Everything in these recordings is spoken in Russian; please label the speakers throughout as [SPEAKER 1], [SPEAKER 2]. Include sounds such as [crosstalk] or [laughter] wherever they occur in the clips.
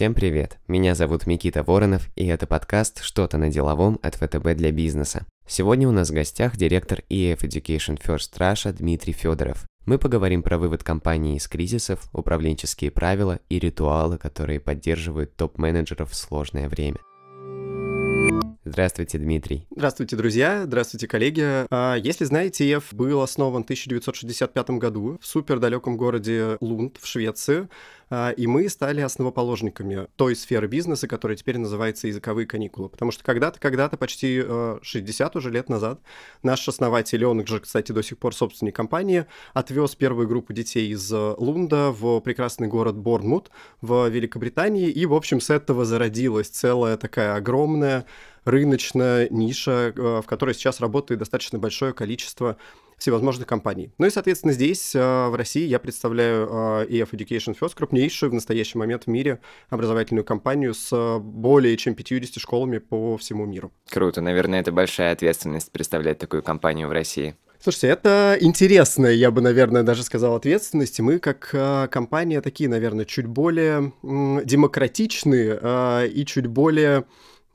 [SPEAKER 1] Всем привет! Меня зовут Микита Воронов, и это подкаст «Что-то на деловом» от ВТБ для бизнеса. Сегодня у нас в гостях директор EF Education First Russia Дмитрий Федоров. Мы поговорим про вывод компании из кризисов, управленческие правила и ритуалы, которые поддерживают топ-менеджеров в сложное время. Здравствуйте, Дмитрий.
[SPEAKER 2] Здравствуйте, друзья. Здравствуйте, коллеги. А, если знаете, ЕФ был основан в 1965 году в супер далеком городе Лунд в Швеции. А, и мы стали основоположниками той сферы бизнеса, которая теперь называется языковые каникулы. Потому что когда-то, когда-то, почти 60 э, уже лет назад, наш основатель, он же, кстати, до сих пор собственник компании, отвез первую группу детей из э, Лунда в прекрасный город Борнмут в Великобритании. И, в общем, с этого зародилась целая такая огромная рыночная ниша, э, в которой сейчас работает достаточно большое количество всевозможных компаний. Ну и, соответственно, здесь, э, в России, я представляю э, EF Education First, крупнейшую в настоящий момент в мире образовательную компанию с более чем 50 школами по всему миру.
[SPEAKER 1] Круто. Наверное, это большая ответственность представлять такую компанию в России.
[SPEAKER 2] Слушайте, это интересная, я бы, наверное, даже сказал, ответственность. Мы как э, компания такие, наверное, чуть более э, демократичные э, и чуть более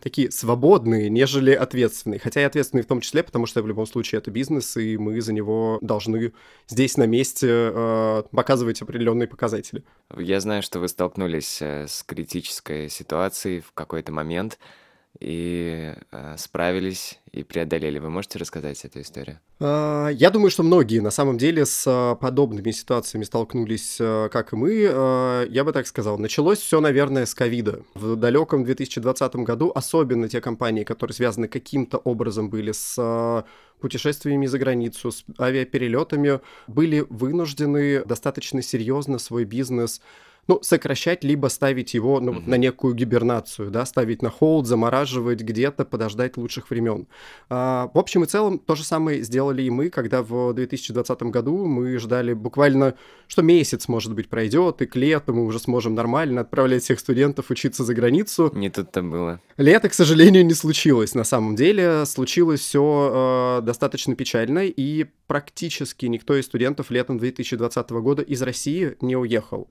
[SPEAKER 2] такие свободные, нежели ответственные. Хотя и ответственные в том числе, потому что в любом случае это бизнес, и мы за него должны здесь на месте э, показывать определенные показатели.
[SPEAKER 1] Я знаю, что вы столкнулись э, с критической ситуацией в какой-то момент и э, справились и преодолели. Вы можете рассказать эту историю?
[SPEAKER 2] А, я думаю, что многие на самом деле с а, подобными ситуациями столкнулись, а, как и мы. Я бы так сказал, началось все, наверное, с ковида. В далеком 2020 году, особенно те компании, которые связаны каким-то образом были с путешествиями за границу, с авиаперелетами, были вынуждены достаточно серьезно свой бизнес ну, сокращать, либо ставить его ну, mm-hmm. на некую гибернацию, да, ставить на холд, замораживать где-то, подождать лучших времен. А, в общем и целом, то же самое сделали и мы, когда в 2020 году мы ждали буквально, что месяц, может быть, пройдет, и к лету мы уже сможем нормально отправлять всех студентов учиться за границу.
[SPEAKER 1] Не тут-то было.
[SPEAKER 2] Лето, к сожалению, не случилось на самом деле. Случилось все э, достаточно печально, и практически никто из студентов летом 2020 года из России не уехал.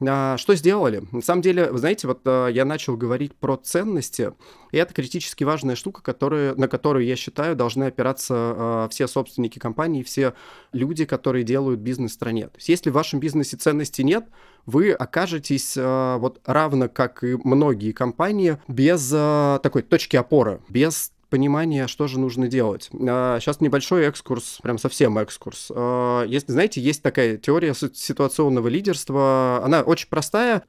[SPEAKER 2] А, что сделали? На самом деле, вы знаете, вот а, я начал говорить про ценности, и это критически важная штука, которая, на которую, я считаю, должны опираться а, все собственники компаний, все люди, которые делают бизнес в стране. То есть если в вашем бизнесе ценностей нет, вы окажетесь вот равно как и многие компании без такой точки опоры, без понимание, что же нужно делать. Сейчас а, небольшой экскурс, прям совсем экскурс. А, если, знаете, есть такая теория ситуационного лидерства, она очень простая,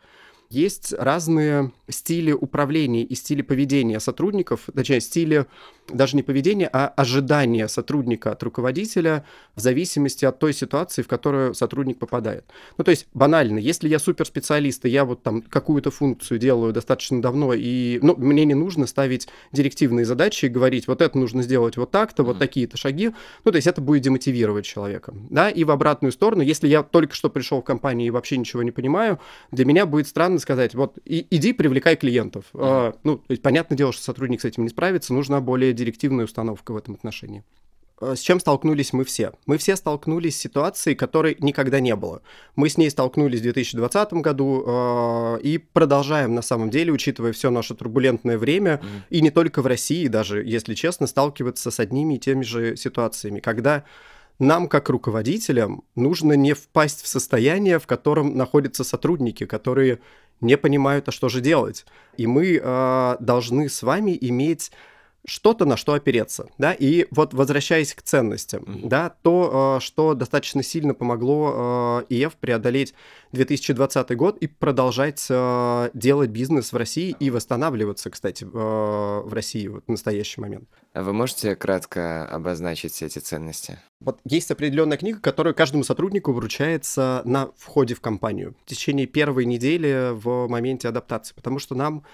[SPEAKER 2] есть разные стили управления и стили поведения сотрудников, точнее, стили даже не поведения, а ожидания сотрудника от руководителя в зависимости от той ситуации, в которую сотрудник попадает. Ну, то есть, банально, если я суперспециалист, и я вот там какую-то функцию делаю достаточно давно, и ну, мне не нужно ставить директивные задачи и говорить, вот это нужно сделать вот так-то, вот такие-то шаги, ну, то есть это будет демотивировать человека, да, и в обратную сторону, если я только что пришел в компанию и вообще ничего не понимаю, для меня будет странно сказать, вот, и, иди привлекай клиентов. Mm-hmm. А, ну, понятное дело, что сотрудник с этим не справится, нужна более директивная установка в этом отношении. Э, с чем столкнулись мы все? Мы все столкнулись с ситуацией, которой никогда не было. Мы с ней столкнулись в 2020 году э, и продолжаем на самом деле, учитывая все наше турбулентное время, mm-hmm. и не только в России, даже, если честно, сталкиваться с одними и теми же ситуациями, когда нам, как руководителям, нужно не впасть в состояние, в котором находятся сотрудники, которые не понимают, а что же делать. И мы э, должны с вами иметь что-то, на что опереться, да, и вот возвращаясь к ценностям, mm-hmm. да, то, э, что достаточно сильно помогло э, ИФ преодолеть 2020 год и продолжать э, делать бизнес в России и восстанавливаться, кстати, в России в настоящий момент.
[SPEAKER 1] А вы можете кратко обозначить эти ценности?
[SPEAKER 2] Вот есть определенная книга, которая каждому сотруднику вручается на входе в компанию в течение первой недели в моменте адаптации, потому что нам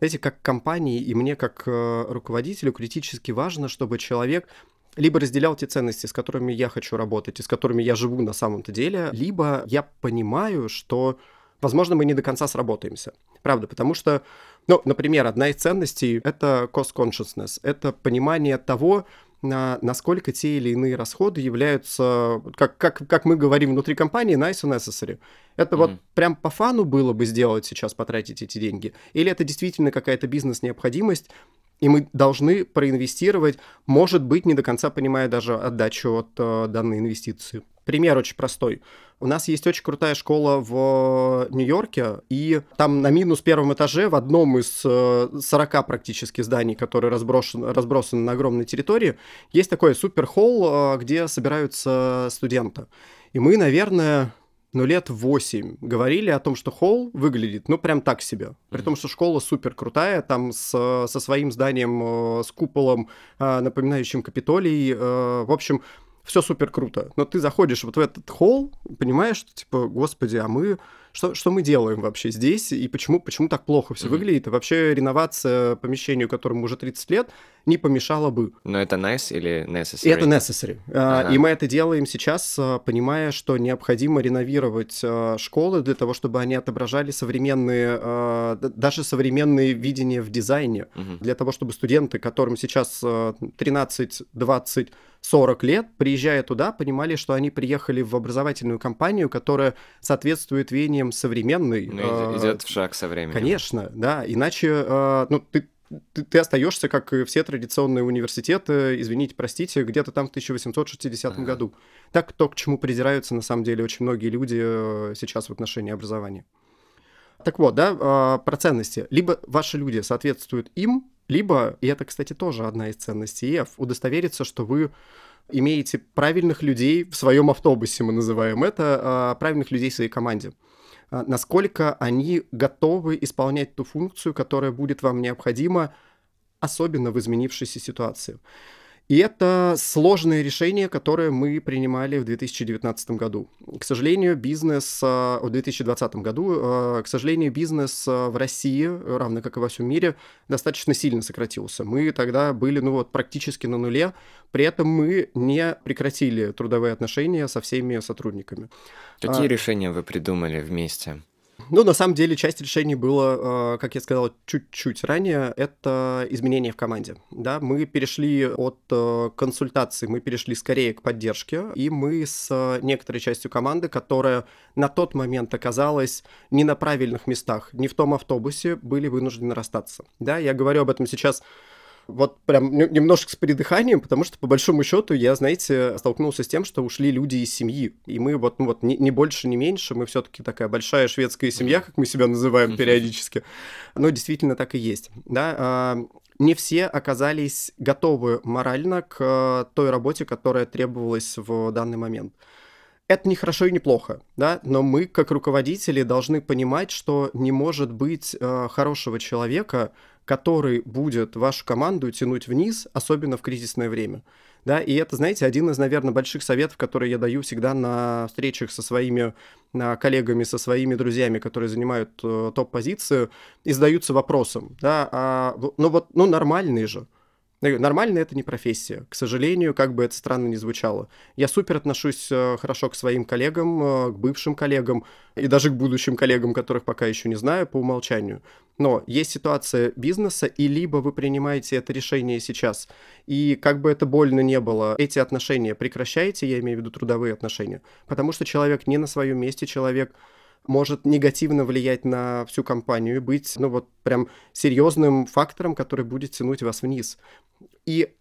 [SPEAKER 2] знаете, как компании и мне как э, руководителю критически важно, чтобы человек либо разделял те ценности, с которыми я хочу работать и с которыми я живу на самом-то деле, либо я понимаю, что, возможно, мы не до конца сработаемся. Правда, потому что, ну, например, одна из ценностей — это cost consciousness, это понимание того, насколько те или иные расходы являются, как, как, как мы говорим внутри компании, nice and necessary. Это mm-hmm. вот прям по фану было бы сделать сейчас, потратить эти деньги? Или это действительно какая-то бизнес-необходимость, и мы должны проинвестировать, может быть, не до конца понимая даже отдачу от э, данной инвестиции. Пример очень простой. У нас есть очень крутая школа в Нью-Йорке, и там на минус первом этаже в одном из 40 э, практически зданий, которые разброшен, разбросаны на огромной территории, есть такой супер-холл, э, где собираются студенты. И мы, наверное, ну, лет 8 говорили о том, что холл выглядит, ну, прям так себе. При том, что школа супер крутая, там с, со своим зданием, э, с куполом, э, напоминающим Капитолий. Э, в общем, все супер круто. Но ты заходишь вот в этот холл, понимаешь, что типа, господи, а мы что, что мы делаем вообще здесь и почему, почему так плохо все mm-hmm. выглядит. И вообще реновация помещению, которому уже 30 лет, не помешала бы.
[SPEAKER 1] Но это nice или necessary?
[SPEAKER 2] И это necessary. А, ага. И мы это делаем сейчас, а, понимая, что необходимо реновировать а, школы для того, чтобы они отображали современные, даже современные видения в дизайне. Угу. Для того, чтобы студенты, которым сейчас 13, 20, 40 лет, приезжая туда, понимали, что они приехали в образовательную компанию, которая соответствует веяниям современной.
[SPEAKER 1] Ну, идет в шаг со временем.
[SPEAKER 2] Конечно, да. Иначе, ну, ты ты, ты остаешься, как и все традиционные университеты, извините, простите, где-то там в 1860 ага. году. Так то, к чему придираются на самом деле очень многие люди э, сейчас в отношении образования. Так вот, да, а, про ценности. Либо ваши люди соответствуют им, либо, и это, кстати, тоже одна из ценностей ЕФ, удостовериться, что вы имеете правильных людей в своем автобусе, мы называем это, а, правильных людей в своей команде. А, насколько они готовы исполнять ту функцию, которая будет вам необходима, особенно в изменившейся ситуации. И это сложное решение, которое мы принимали в 2019 году. К сожалению, бизнес а, в 2020 году, а, к сожалению, бизнес в России, равно как и во всем мире, достаточно сильно сократился. Мы тогда были ну, вот, практически на нуле, при этом мы не прекратили трудовые отношения со всеми сотрудниками.
[SPEAKER 1] Какие а... решения вы придумали вместе?
[SPEAKER 2] Ну, на самом деле, часть решений было, э, как я сказал чуть-чуть ранее, это изменения в команде. Да, мы перешли от э, консультации, мы перешли скорее к поддержке, и мы с некоторой частью команды, которая на тот момент оказалась не на правильных местах, не в том автобусе, были вынуждены расстаться. Да, я говорю об этом сейчас вот прям немножко с придыханием, потому что, по большому счету, я, знаете, столкнулся с тем, что ушли люди из семьи. И мы вот, ну вот, не, не больше, не меньше, мы все-таки такая большая шведская семья, как мы себя называем периодически. Но действительно так и есть. Да? А, не все оказались готовы морально к э, той работе, которая требовалась в данный момент это не хорошо и не плохо, да, но мы, как руководители, должны понимать, что не может быть э, хорошего человека, который будет вашу команду тянуть вниз, особенно в кризисное время. Да, и это, знаете, один из, наверное, больших советов, которые я даю всегда на встречах со своими коллегами, со своими друзьями, которые занимают э, топ-позицию, и задаются вопросом, да, а, ну вот, ну нормальный же, Нормально это не профессия. К сожалению, как бы это странно ни звучало. Я супер отношусь э, хорошо к своим коллегам, э, к бывшим коллегам и даже к будущим коллегам, которых пока еще не знаю по умолчанию. Но есть ситуация бизнеса, и либо вы принимаете это решение сейчас, и как бы это больно не было, эти отношения прекращаете, я имею в виду трудовые отношения, потому что человек не на своем месте, человек может негативно влиять на всю компанию и быть, ну вот, прям серьезным фактором, который будет тянуть вас вниз. И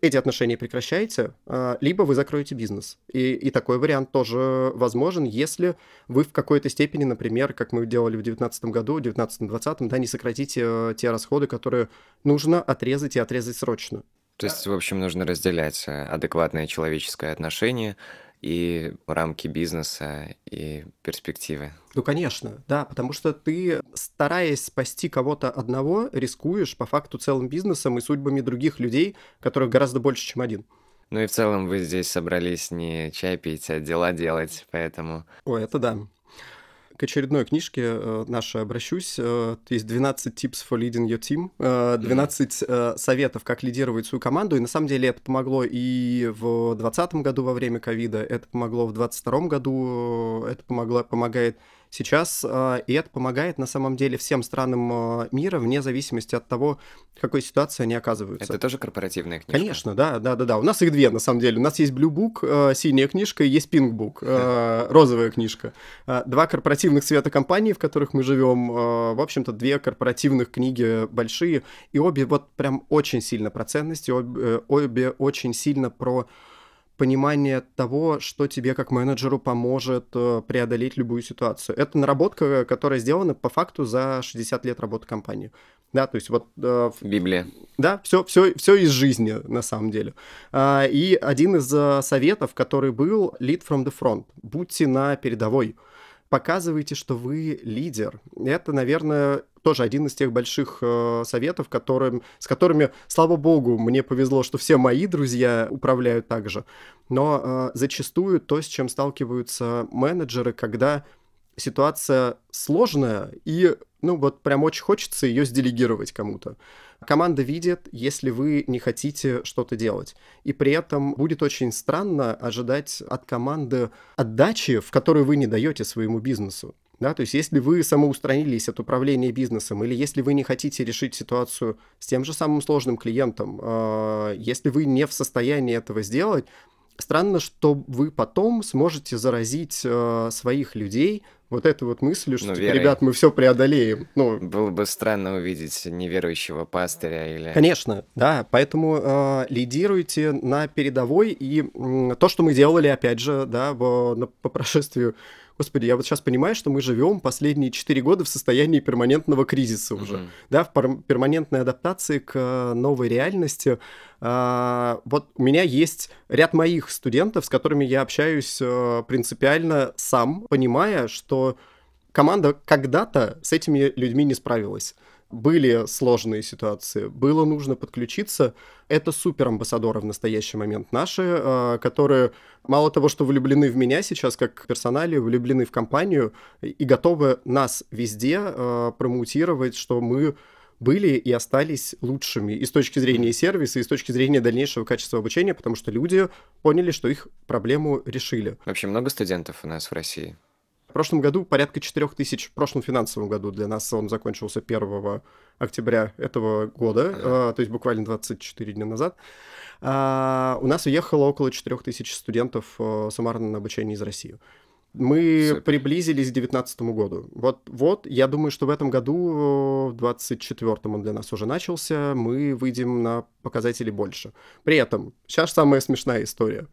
[SPEAKER 2] эти отношения прекращаете, а, либо вы закроете бизнес. И, и такой вариант тоже возможен, если вы в какой-то степени, например, как мы делали в 2019 году, в 2019-2020, да, не сократите э, те расходы, которые нужно отрезать и отрезать срочно.
[SPEAKER 1] То есть, в общем, нужно разделять э, адекватное человеческое отношение и рамки бизнеса, и перспективы.
[SPEAKER 2] Ну, конечно, да, потому что ты, стараясь спасти кого-то одного, рискуешь по факту целым бизнесом и судьбами других людей, которых гораздо больше, чем один.
[SPEAKER 1] Ну и в целом вы здесь собрались не чай пить, а дела делать, поэтому...
[SPEAKER 2] О, это да к очередной книжке э, нашей обращусь. Э, есть 12 tips for leading your team, 12 э, советов, как лидировать свою команду. И на самом деле это помогло и в 2020 году во время ковида, это помогло в 2022 году, это помогло, помогает сейчас, э, и это помогает на самом деле всем странам э, мира вне зависимости от того, в какой ситуации они оказываются.
[SPEAKER 1] Это тоже корпоративная книжка?
[SPEAKER 2] Конечно, да, да, да, да. У нас их две на самом деле. У нас есть Blue Book, э, синяя книжка, и есть Pink Book, э, розовая книжка. Э, два корпоративных цвета компаний, в которых мы живем. Э, в общем-то, две корпоративных книги большие, и обе вот прям очень сильно про ценности, обе, э, обе очень сильно про понимание того, что тебе как менеджеру поможет э, преодолеть любую ситуацию. Это наработка, которая сделана по факту за 60 лет работы компании. Да, то есть вот...
[SPEAKER 1] Э, Библия.
[SPEAKER 2] Да, все, все, все из жизни на самом деле. А, и один из э, советов, который был lead from the front. Будьте на передовой показывайте, что вы лидер. Это, наверное, тоже один из тех больших э, советов, которым, с которыми, слава богу, мне повезло, что все мои друзья управляют так же. Но э, зачастую то, с чем сталкиваются менеджеры, когда ситуация сложная и, ну, вот прям очень хочется ее сделегировать кому-то. Команда видит, если вы не хотите что-то делать. И при этом будет очень странно ожидать от команды отдачи, в которую вы не даете своему бизнесу. Да, то есть если вы самоустранились от управления бизнесом, или если вы не хотите решить ситуацию с тем же самым сложным клиентом, э, если вы не в состоянии этого сделать, странно, что вы потом сможете заразить э, своих людей вот этой вот мыслью, что, ну, типа, ребят, мы все преодолеем. Ну,
[SPEAKER 1] Было бы странно увидеть неверующего пастыря или...
[SPEAKER 2] Конечно, да, поэтому э, лидируйте на передовой, и э, то, что мы делали, опять же, да, в, на, по прошествию Господи, я вот сейчас понимаю, что мы живем последние 4 года в состоянии перманентного кризиса уже, mm-hmm. да, в пер- перманентной адаптации к э, новой реальности. А, вот у меня есть ряд моих студентов, с которыми я общаюсь а, принципиально сам, понимая, что команда когда-то с этими людьми не справилась были сложные ситуации, было нужно подключиться. Это супер амбассадоры в настоящий момент наши, а, которые мало того, что влюблены в меня сейчас как персонали, влюблены в компанию и готовы нас везде а, промоутировать, что мы были и остались лучшими и с точки зрения сервиса, и с точки зрения дальнейшего качества обучения, потому что люди поняли, что их проблему решили.
[SPEAKER 1] Вообще много студентов у нас в России?
[SPEAKER 2] Прошлом году порядка 4 тысяч, в прошлом финансовом году для нас он закончился 1 октября этого года, ага. то есть буквально 24 дня назад. А, у нас уехало около 4 тысяч студентов э, суммарно на обучение из России. Мы Супер. приблизились к 2019 году. Вот, вот, я думаю, что в этом году, в 24-м он для нас уже начался, мы выйдем на показатели больше. При этом, сейчас самая смешная история.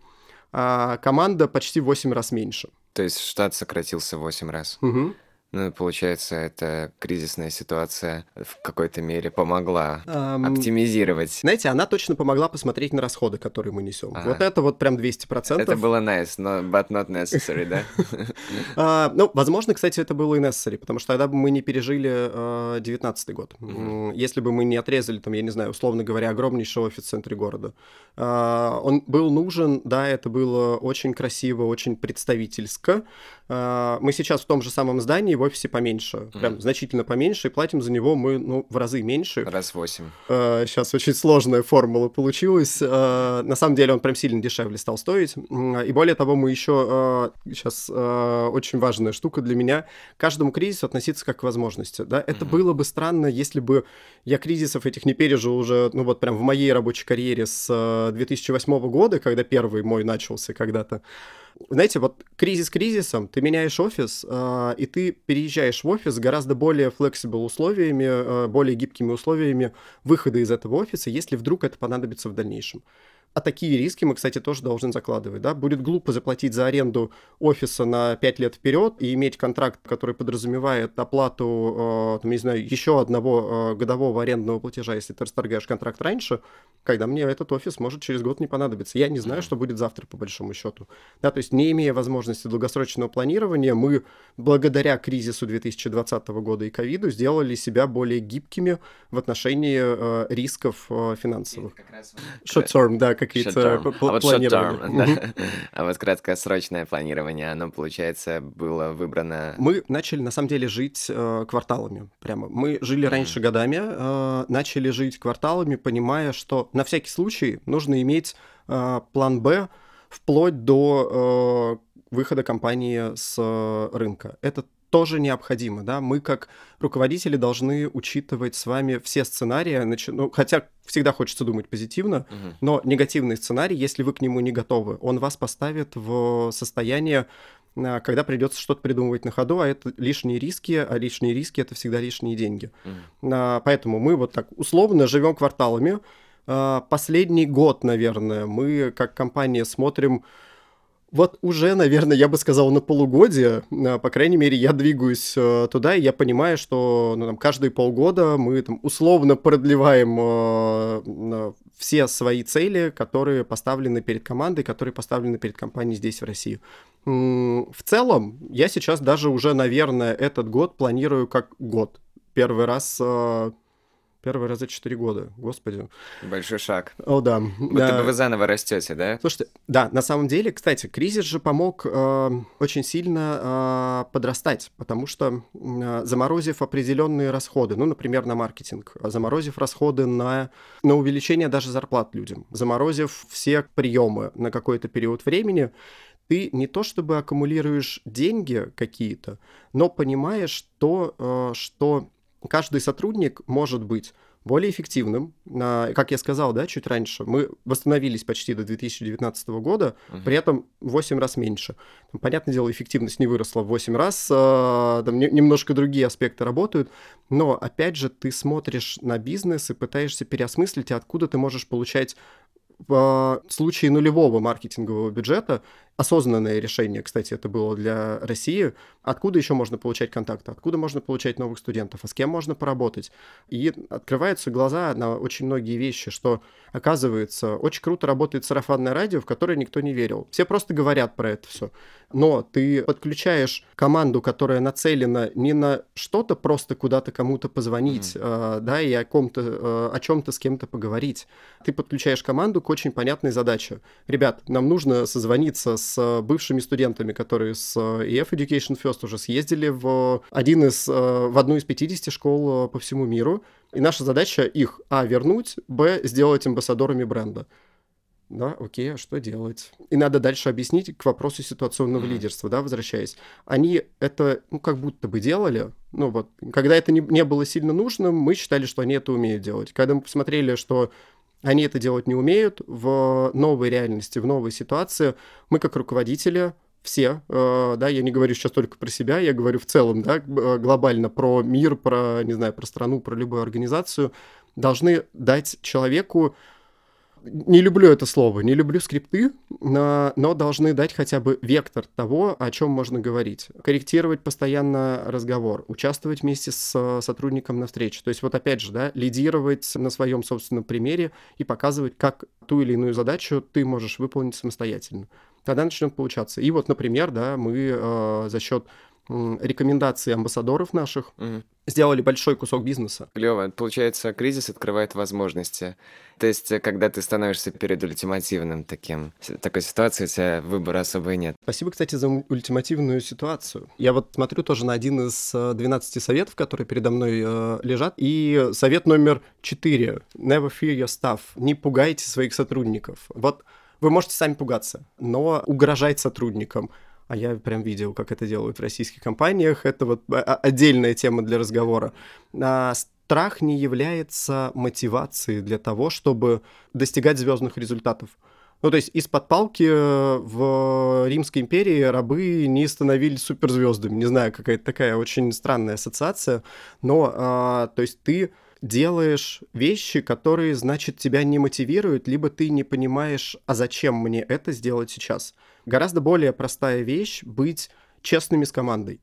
[SPEAKER 2] А команда почти в 8 раз меньше.
[SPEAKER 1] То есть штат сократился в 8 раз.
[SPEAKER 2] Угу.
[SPEAKER 1] Ну, получается, эта кризисная ситуация в какой-то мере помогла um, оптимизировать.
[SPEAKER 2] Знаете, она точно помогла посмотреть на расходы, которые мы несем. Ага. Вот это вот прям 200%.
[SPEAKER 1] Это было nice, но but not necessary, да?
[SPEAKER 2] uh, [laughs] ну, возможно, кстати, это было и necessary, потому что тогда бы мы не пережили uh, 19 год. Mm-hmm. Если бы мы не отрезали, там, я не знаю, условно говоря, огромнейший офис в центре города. Uh, он был нужен, да, это было очень красиво, очень представительско. Uh, мы сейчас в том же самом здании, в офисе поменьше, прям mm. значительно поменьше, и платим за него мы, ну, в разы меньше.
[SPEAKER 1] Раз восемь.
[SPEAKER 2] Сейчас очень сложная формула получилась. Uh, на самом деле он прям сильно дешевле стал стоить. И более того, мы еще, сейчас очень важная штука для меня, к каждому кризису относиться как к возможности. Да? Это mm-hmm. было бы странно, если бы я кризисов этих не пережил уже, ну вот прям в моей рабочей карьере с uh, 2008 года, когда первый мой начался когда-то. Знаете, вот кризис кризисом, ты меняешь офис, э, и ты переезжаешь в офис гораздо более flexible условиями, э, более гибкими условиями выхода из этого офиса, если вдруг это понадобится в дальнейшем. А такие риски мы, кстати, тоже должны закладывать. Да? Будет глупо заплатить за аренду офиса на 5 лет вперед и иметь контракт, который подразумевает оплату, э, там, не знаю, еще одного э, годового арендного платежа, если ты расторгаешь контракт раньше, когда мне этот офис может через год не понадобиться. Я не знаю, что будет завтра, по большому счету. Да, то есть, не имея возможности долгосрочного планирования, мы, благодаря кризису 2020 года и ковиду, сделали себя более гибкими в отношении э, рисков э, финансовых. Short-term, да, какие-то
[SPEAKER 1] а планирования. А вот краткосрочное планирование, оно, получается, было выбрано...
[SPEAKER 2] Мы начали, на самом деле, жить э, кварталами прямо. Мы жили раньше годами, э, начали жить кварталами, понимая, что на всякий случай нужно иметь э, план «Б» вплоть до выхода компании с рынка. Это тоже необходимо, да, мы как руководители должны учитывать с вами все сценарии, нач... ну, хотя всегда хочется думать позитивно, угу. но негативный сценарий, если вы к нему не готовы, он вас поставит в состояние а, когда придется что-то придумывать на ходу, а это лишние риски, а лишние риски это всегда лишние деньги. Mm. Поэтому мы вот так условно живем кварталами. А, последний год, наверное, мы как компания смотрим вот уже, наверное, я бы сказал, на полугодие, по крайней мере, я двигаюсь э, туда, и я понимаю, что ну, там, каждые полгода мы там, условно продлеваем э, все свои цели, которые поставлены перед командой, которые поставлены перед компанией здесь, в России. В целом, я сейчас даже уже, наверное, этот год планирую как год. Первый раз э, Первый раз за 4 года, господи.
[SPEAKER 1] Большой шаг.
[SPEAKER 2] О, да.
[SPEAKER 1] Будто да. бы вы заново растете, да?
[SPEAKER 2] Слушайте, да, на самом деле, кстати, кризис же помог э, очень сильно э, подрастать, потому что э, заморозив определенные расходы, ну, например, на маркетинг, заморозив расходы на, на увеличение даже зарплат людям, заморозив все приемы на какой-то период времени, ты не то чтобы аккумулируешь деньги какие-то, но понимаешь то, э, что каждый сотрудник может быть более эффективным. Как я сказал, да, чуть раньше, мы восстановились почти до 2019 года, uh-huh. при этом в 8 раз меньше. Там, понятное дело, эффективность не выросла в 8 раз, а, там немножко другие аспекты работают, но, опять же, ты смотришь на бизнес и пытаешься переосмыслить, откуда ты можешь получать в случае нулевого маркетингового бюджета осознанное решение, кстати, это было для России. Откуда еще можно получать контакты? Откуда можно получать новых студентов? А с кем можно поработать? И открываются глаза на очень многие вещи, что, оказывается, очень круто работает сарафанное радио, в которое никто не верил. Все просто говорят про это все. Но ты подключаешь команду, которая нацелена не на что-то просто куда-то кому-то позвонить, mm-hmm. э, да, и о ком-то, э, о чем-то с кем-то поговорить. Ты подключаешь команду к очень понятной задаче. Ребят, нам нужно созвониться с э, бывшими студентами, которые с EF э, Education First уже съездили в один из, э, в одну из 50 школ по всему миру. И наша задача их, а, вернуть, б, сделать амбассадорами бренда. Да, окей, а что делать? И надо дальше объяснить к вопросу ситуационного лидерства, да, возвращаясь. Они это, ну, как будто бы делали, ну, вот, когда это не, не было сильно нужным, мы считали, что они это умеют делать. Когда мы посмотрели, что они это делать не умеют в новой реальности, в новой ситуации. Мы как руководители все, э, да, я не говорю сейчас только про себя, я говорю в целом, да, э, глобально про мир, про, не знаю, про страну, про любую организацию, должны дать человеку не люблю это слово, не люблю скрипты, но, но должны дать хотя бы вектор того, о чем можно говорить. Корректировать постоянно разговор, участвовать вместе с сотрудником на встрече. То есть вот опять же, да, лидировать на своем собственном примере и показывать, как ту или иную задачу ты можешь выполнить самостоятельно. Тогда начнет получаться. И вот, например, да, мы э, за счет рекомендации амбассадоров наших, угу. сделали большой кусок бизнеса.
[SPEAKER 1] Клево. Получается, кризис открывает возможности. То есть, э, когда ты становишься перед ультимативным таким, такой ситуацией, у тебя выбора особо нет.
[SPEAKER 2] Спасибо, кстати, за ультимативную ситуацию. Я вот смотрю тоже на один из 12 э, советов, которые передо мной э, лежат, и совет номер 4. Never fear your staff. Не пугайте своих сотрудников. Вот вы можете сами пугаться, но угрожать сотрудникам, а я прям видел, как это делают в российских компаниях, это вот а, а, отдельная тема для разговора. А страх не является мотивацией для того, чтобы достигать звездных результатов. Ну, то есть из-под палки э, в Римской империи рабы не становились суперзвездами. Не знаю, какая-то такая очень странная ассоциация, но, а, то есть ты делаешь вещи, которые, значит, тебя не мотивируют, либо ты не понимаешь, а зачем мне это сделать сейчас. Гораздо более простая вещь быть честными с командой.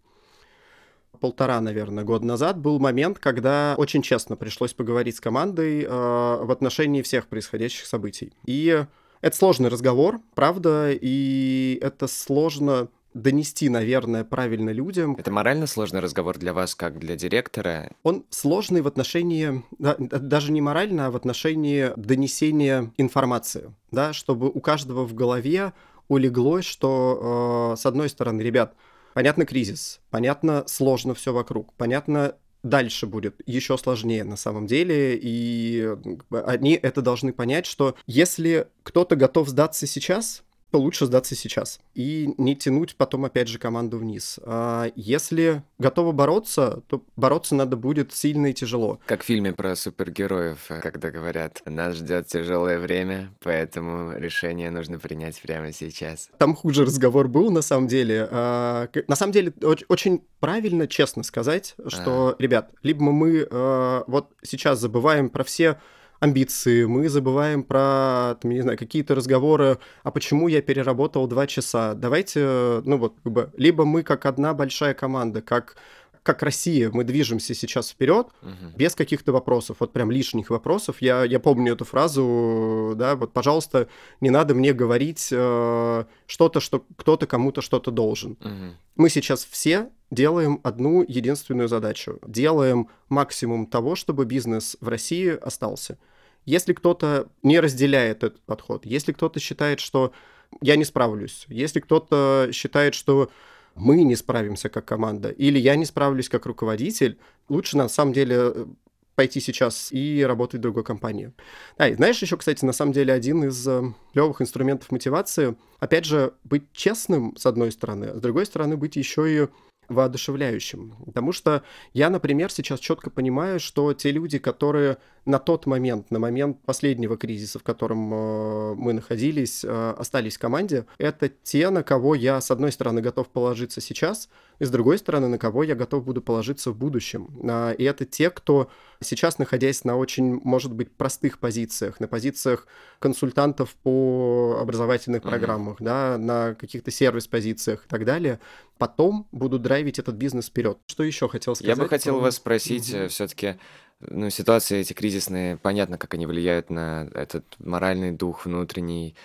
[SPEAKER 2] Полтора, наверное, года назад был момент, когда очень честно пришлось поговорить с командой э, в отношении всех происходящих событий. И это сложный разговор, правда, и это сложно донести, наверное, правильно людям.
[SPEAKER 1] Это морально сложный разговор для вас, как для директора?
[SPEAKER 2] Он сложный в отношении, да, даже не морально, а в отношении донесения информации, да, чтобы у каждого в голове улеглось, что, э, с одной стороны, ребят, понятно кризис, понятно сложно все вокруг, понятно дальше будет еще сложнее на самом деле, и они это должны понять, что если кто-то готов сдаться сейчас, лучше сдаться сейчас и не тянуть потом опять же команду вниз. А если готовы бороться, то бороться надо будет сильно и тяжело.
[SPEAKER 1] Как в фильме про супергероев, когда говорят, нас ждет тяжелое время, поэтому решение нужно принять прямо сейчас.
[SPEAKER 2] Там хуже разговор был на самом деле. А, на самом деле очень правильно, честно сказать, что, а. ребят, либо мы а, вот сейчас забываем про все амбиции, мы забываем про, там, не знаю, какие-то разговоры, а почему я переработал два часа. Давайте, ну вот, как бы, либо мы как одна большая команда, как как Россия, мы движемся сейчас вперед угу. без каких-то вопросов, вот прям лишних вопросов. Я, я помню эту фразу, да, вот, пожалуйста, не надо мне говорить э, что-то, что кто-то кому-то что-то должен. Угу. Мы сейчас все делаем одну единственную задачу. Делаем максимум того, чтобы бизнес в России остался. Если кто-то не разделяет этот подход, если кто-то считает, что я не справлюсь, если кто-то считает, что мы не справимся как команда, или я не справлюсь как руководитель, лучше на самом деле пойти сейчас и работать в другой компании. Да, и знаешь, еще, кстати, на самом деле один из э, клевых инструментов мотивации, опять же, быть честным, с одной стороны, а с другой стороны, быть еще и воодушевляющим. Потому что я, например, сейчас четко понимаю, что те люди, которые на тот момент, на момент последнего кризиса, в котором э, мы находились, э, остались в команде, это те, на кого я, с одной стороны, готов положиться сейчас, и с другой стороны, на кого я готов буду положиться в будущем. Э, и это те, кто сейчас, находясь на очень, может быть, простых позициях, на позициях консультантов по образовательных mm-hmm. программах, да, на каких-то сервис-позициях и так далее, потом будут драйвить этот бизнес вперед. Что еще хотел сказать?
[SPEAKER 1] Я бы хотел вас спросить mm-hmm. все-таки, ну, ситуации эти кризисные, понятно, как они влияют на этот моральный дух внутренний,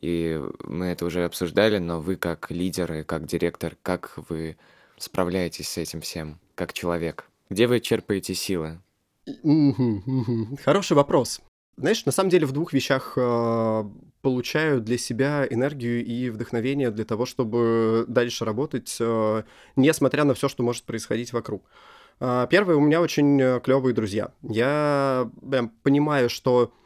[SPEAKER 1] и мы это уже обсуждали, но вы как лидер и как директор, как вы справляетесь с этим всем, как человек? Где вы черпаете силы?
[SPEAKER 2] Хороший вопрос. Знаешь, на самом деле в двух вещах э, получаю для себя энергию и вдохновение для того, чтобы дальше работать, э, несмотря на все, что может происходить вокруг. А, первое, у меня очень э, клевые друзья. Я прям понимаю, что э,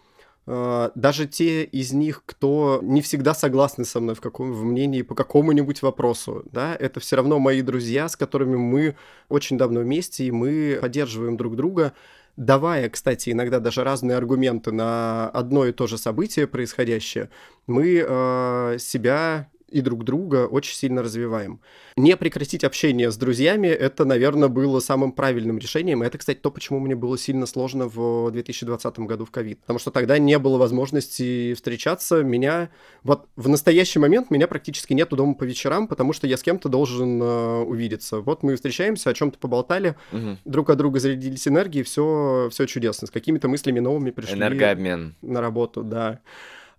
[SPEAKER 2] даже те из них, кто не всегда согласны со мной в, каком, в мнении по какому-нибудь вопросу, да, это все равно мои друзья, с которыми мы очень давно вместе, и мы поддерживаем друг друга, давая, кстати, иногда даже разные аргументы на одно и то же событие происходящее, мы э, себя и друг друга очень сильно развиваем. Не прекратить общение с друзьями, это, наверное, было самым правильным решением. это, кстати, то, почему мне было сильно сложно в 2020 году в ковид. Потому что тогда не было возможности встречаться. Меня вот в настоящий момент меня практически нету дома по вечерам, потому что я с кем-то должен э, увидеться. Вот мы встречаемся, о чем-то поболтали, угу. друг от друга зарядились энергией, все, все чудесно. С какими-то мыслями новыми пришли
[SPEAKER 1] Энергообмен.
[SPEAKER 2] на работу, да.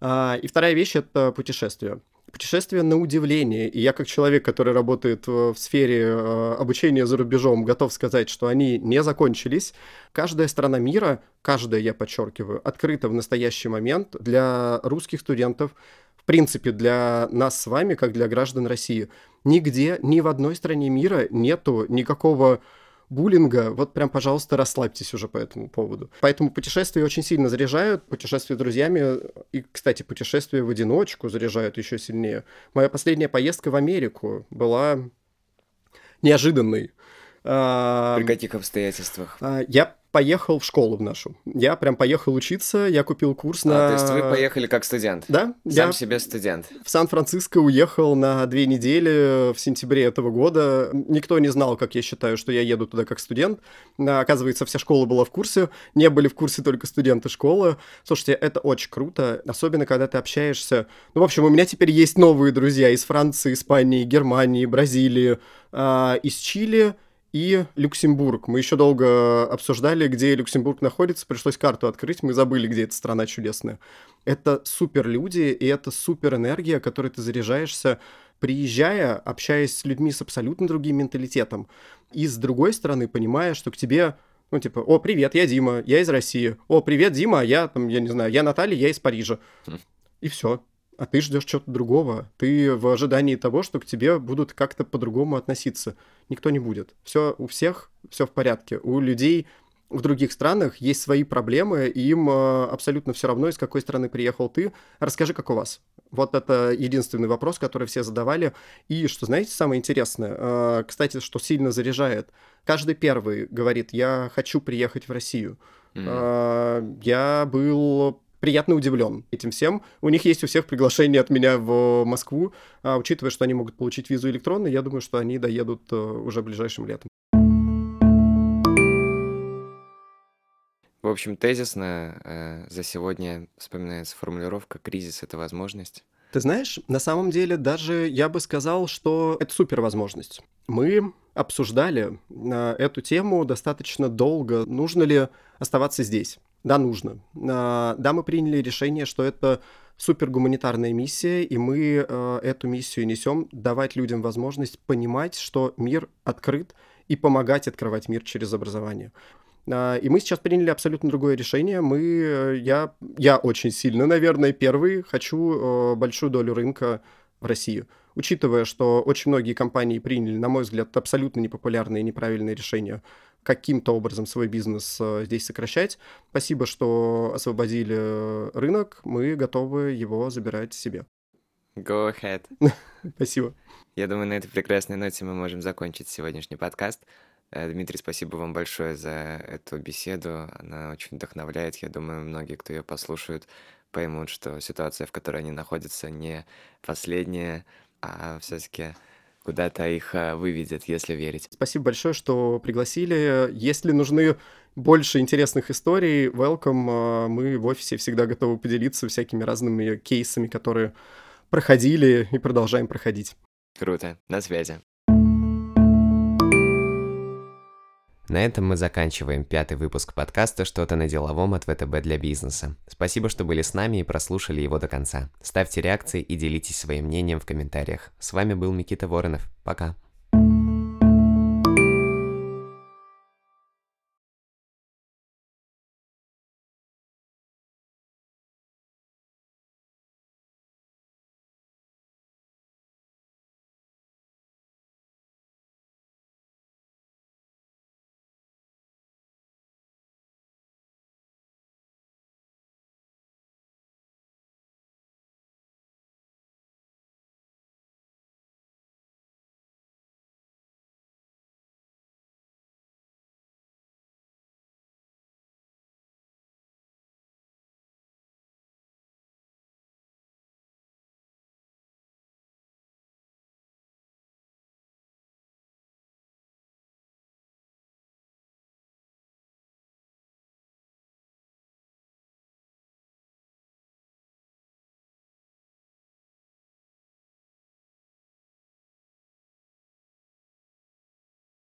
[SPEAKER 2] А, и вторая вещь — это путешествие путешествие на удивление. И я как человек, который работает в сфере э, обучения за рубежом, готов сказать, что они не закончились. Каждая страна мира, каждая, я подчеркиваю, открыта в настоящий момент для русских студентов, в принципе, для нас с вами, как для граждан России. Нигде, ни в одной стране мира нету никакого буллинга, вот прям, пожалуйста, расслабьтесь уже по этому поводу. Поэтому путешествия очень сильно заряжают, путешествия с друзьями, и, кстати, путешествия в одиночку заряжают еще сильнее. Моя последняя поездка в Америку была неожиданной.
[SPEAKER 1] При каких обстоятельствах?
[SPEAKER 2] А, я поехал в школу в нашу. Я прям поехал учиться, я купил курс
[SPEAKER 1] а,
[SPEAKER 2] на...
[SPEAKER 1] то есть вы поехали как студент?
[SPEAKER 2] Да.
[SPEAKER 1] Сам я себе студент?
[SPEAKER 2] В Сан-Франциско уехал на две недели в сентябре этого года. Никто не знал, как я считаю, что я еду туда как студент. А, оказывается, вся школа была в курсе. Не были в курсе только студенты школы. Слушайте, это очень круто, особенно когда ты общаешься... Ну, в общем, у меня теперь есть новые друзья из Франции, Испании, Германии, Бразилии, э, из Чили, и Люксембург. Мы еще долго обсуждали, где Люксембург находится, пришлось карту открыть, мы забыли, где эта страна чудесная. Это супер люди, и это супер энергия, которой ты заряжаешься, приезжая, общаясь с людьми с абсолютно другим менталитетом. И с другой стороны, понимая, что к тебе ну, типа, о, привет, я Дима, я из России. О, привет, Дима, я там, я не знаю, я Наталья, я из Парижа. Хм. И все а ты ждешь чего-то другого. Ты в ожидании того, что к тебе будут как-то по-другому относиться. Никто не будет. Все у всех, все в порядке. У людей в других странах есть свои проблемы, и им э, абсолютно все равно, из какой страны приехал ты. Расскажи, как у вас. Вот это единственный вопрос, который все задавали. И что, знаете, самое интересное, э, кстати, что сильно заряжает. Каждый первый говорит, я хочу приехать в Россию. Mm. Я был приятно удивлен этим всем. У них есть у всех приглашение от меня в Москву, а учитывая, что они могут получить визу электронно, я думаю, что они доедут э, уже ближайшим летом.
[SPEAKER 1] В общем, тезисно э, за сегодня вспоминается формулировка «кризис — это возможность».
[SPEAKER 2] Ты знаешь, на самом деле даже я бы сказал, что это супер возможность. Мы обсуждали э, эту тему достаточно долго. Нужно ли оставаться здесь? Да, нужно. Э, да, мы приняли решение, что это супер гуманитарная миссия, и мы э, эту миссию несем, давать людям возможность понимать, что мир открыт, и помогать открывать мир через образование. А, и мы сейчас приняли абсолютно другое решение. Мы, э, я, я очень сильно, наверное, первый хочу э, большую долю рынка в Россию. Учитывая, что очень многие компании приняли, на мой взгляд, абсолютно непопулярные и неправильные решения каким-то образом свой бизнес э, здесь сокращать. Спасибо, что освободили рынок. Мы готовы его забирать себе.
[SPEAKER 1] Go ahead. [laughs]
[SPEAKER 2] Спасибо.
[SPEAKER 1] Я думаю, на этой прекрасной ноте мы можем закончить сегодняшний подкаст. Э, Дмитрий, спасибо вам большое за эту беседу. Она очень вдохновляет. Я думаю, многие, кто ее послушают, поймут, что ситуация, в которой они находятся, не последняя, а все-таки куда-то их э, выведет, если верить.
[SPEAKER 2] Спасибо большое, что пригласили. Если нужны больше интересных историй, welcome. Э, мы в офисе всегда готовы поделиться всякими разными кейсами, которые проходили и продолжаем проходить.
[SPEAKER 1] Круто. На связи. На этом мы заканчиваем пятый выпуск подкаста «Что-то на деловом» от ВТБ для бизнеса. Спасибо, что были с нами и прослушали его до конца. Ставьте реакции и делитесь своим мнением в комментариях. С вами был Никита Воронов. Пока.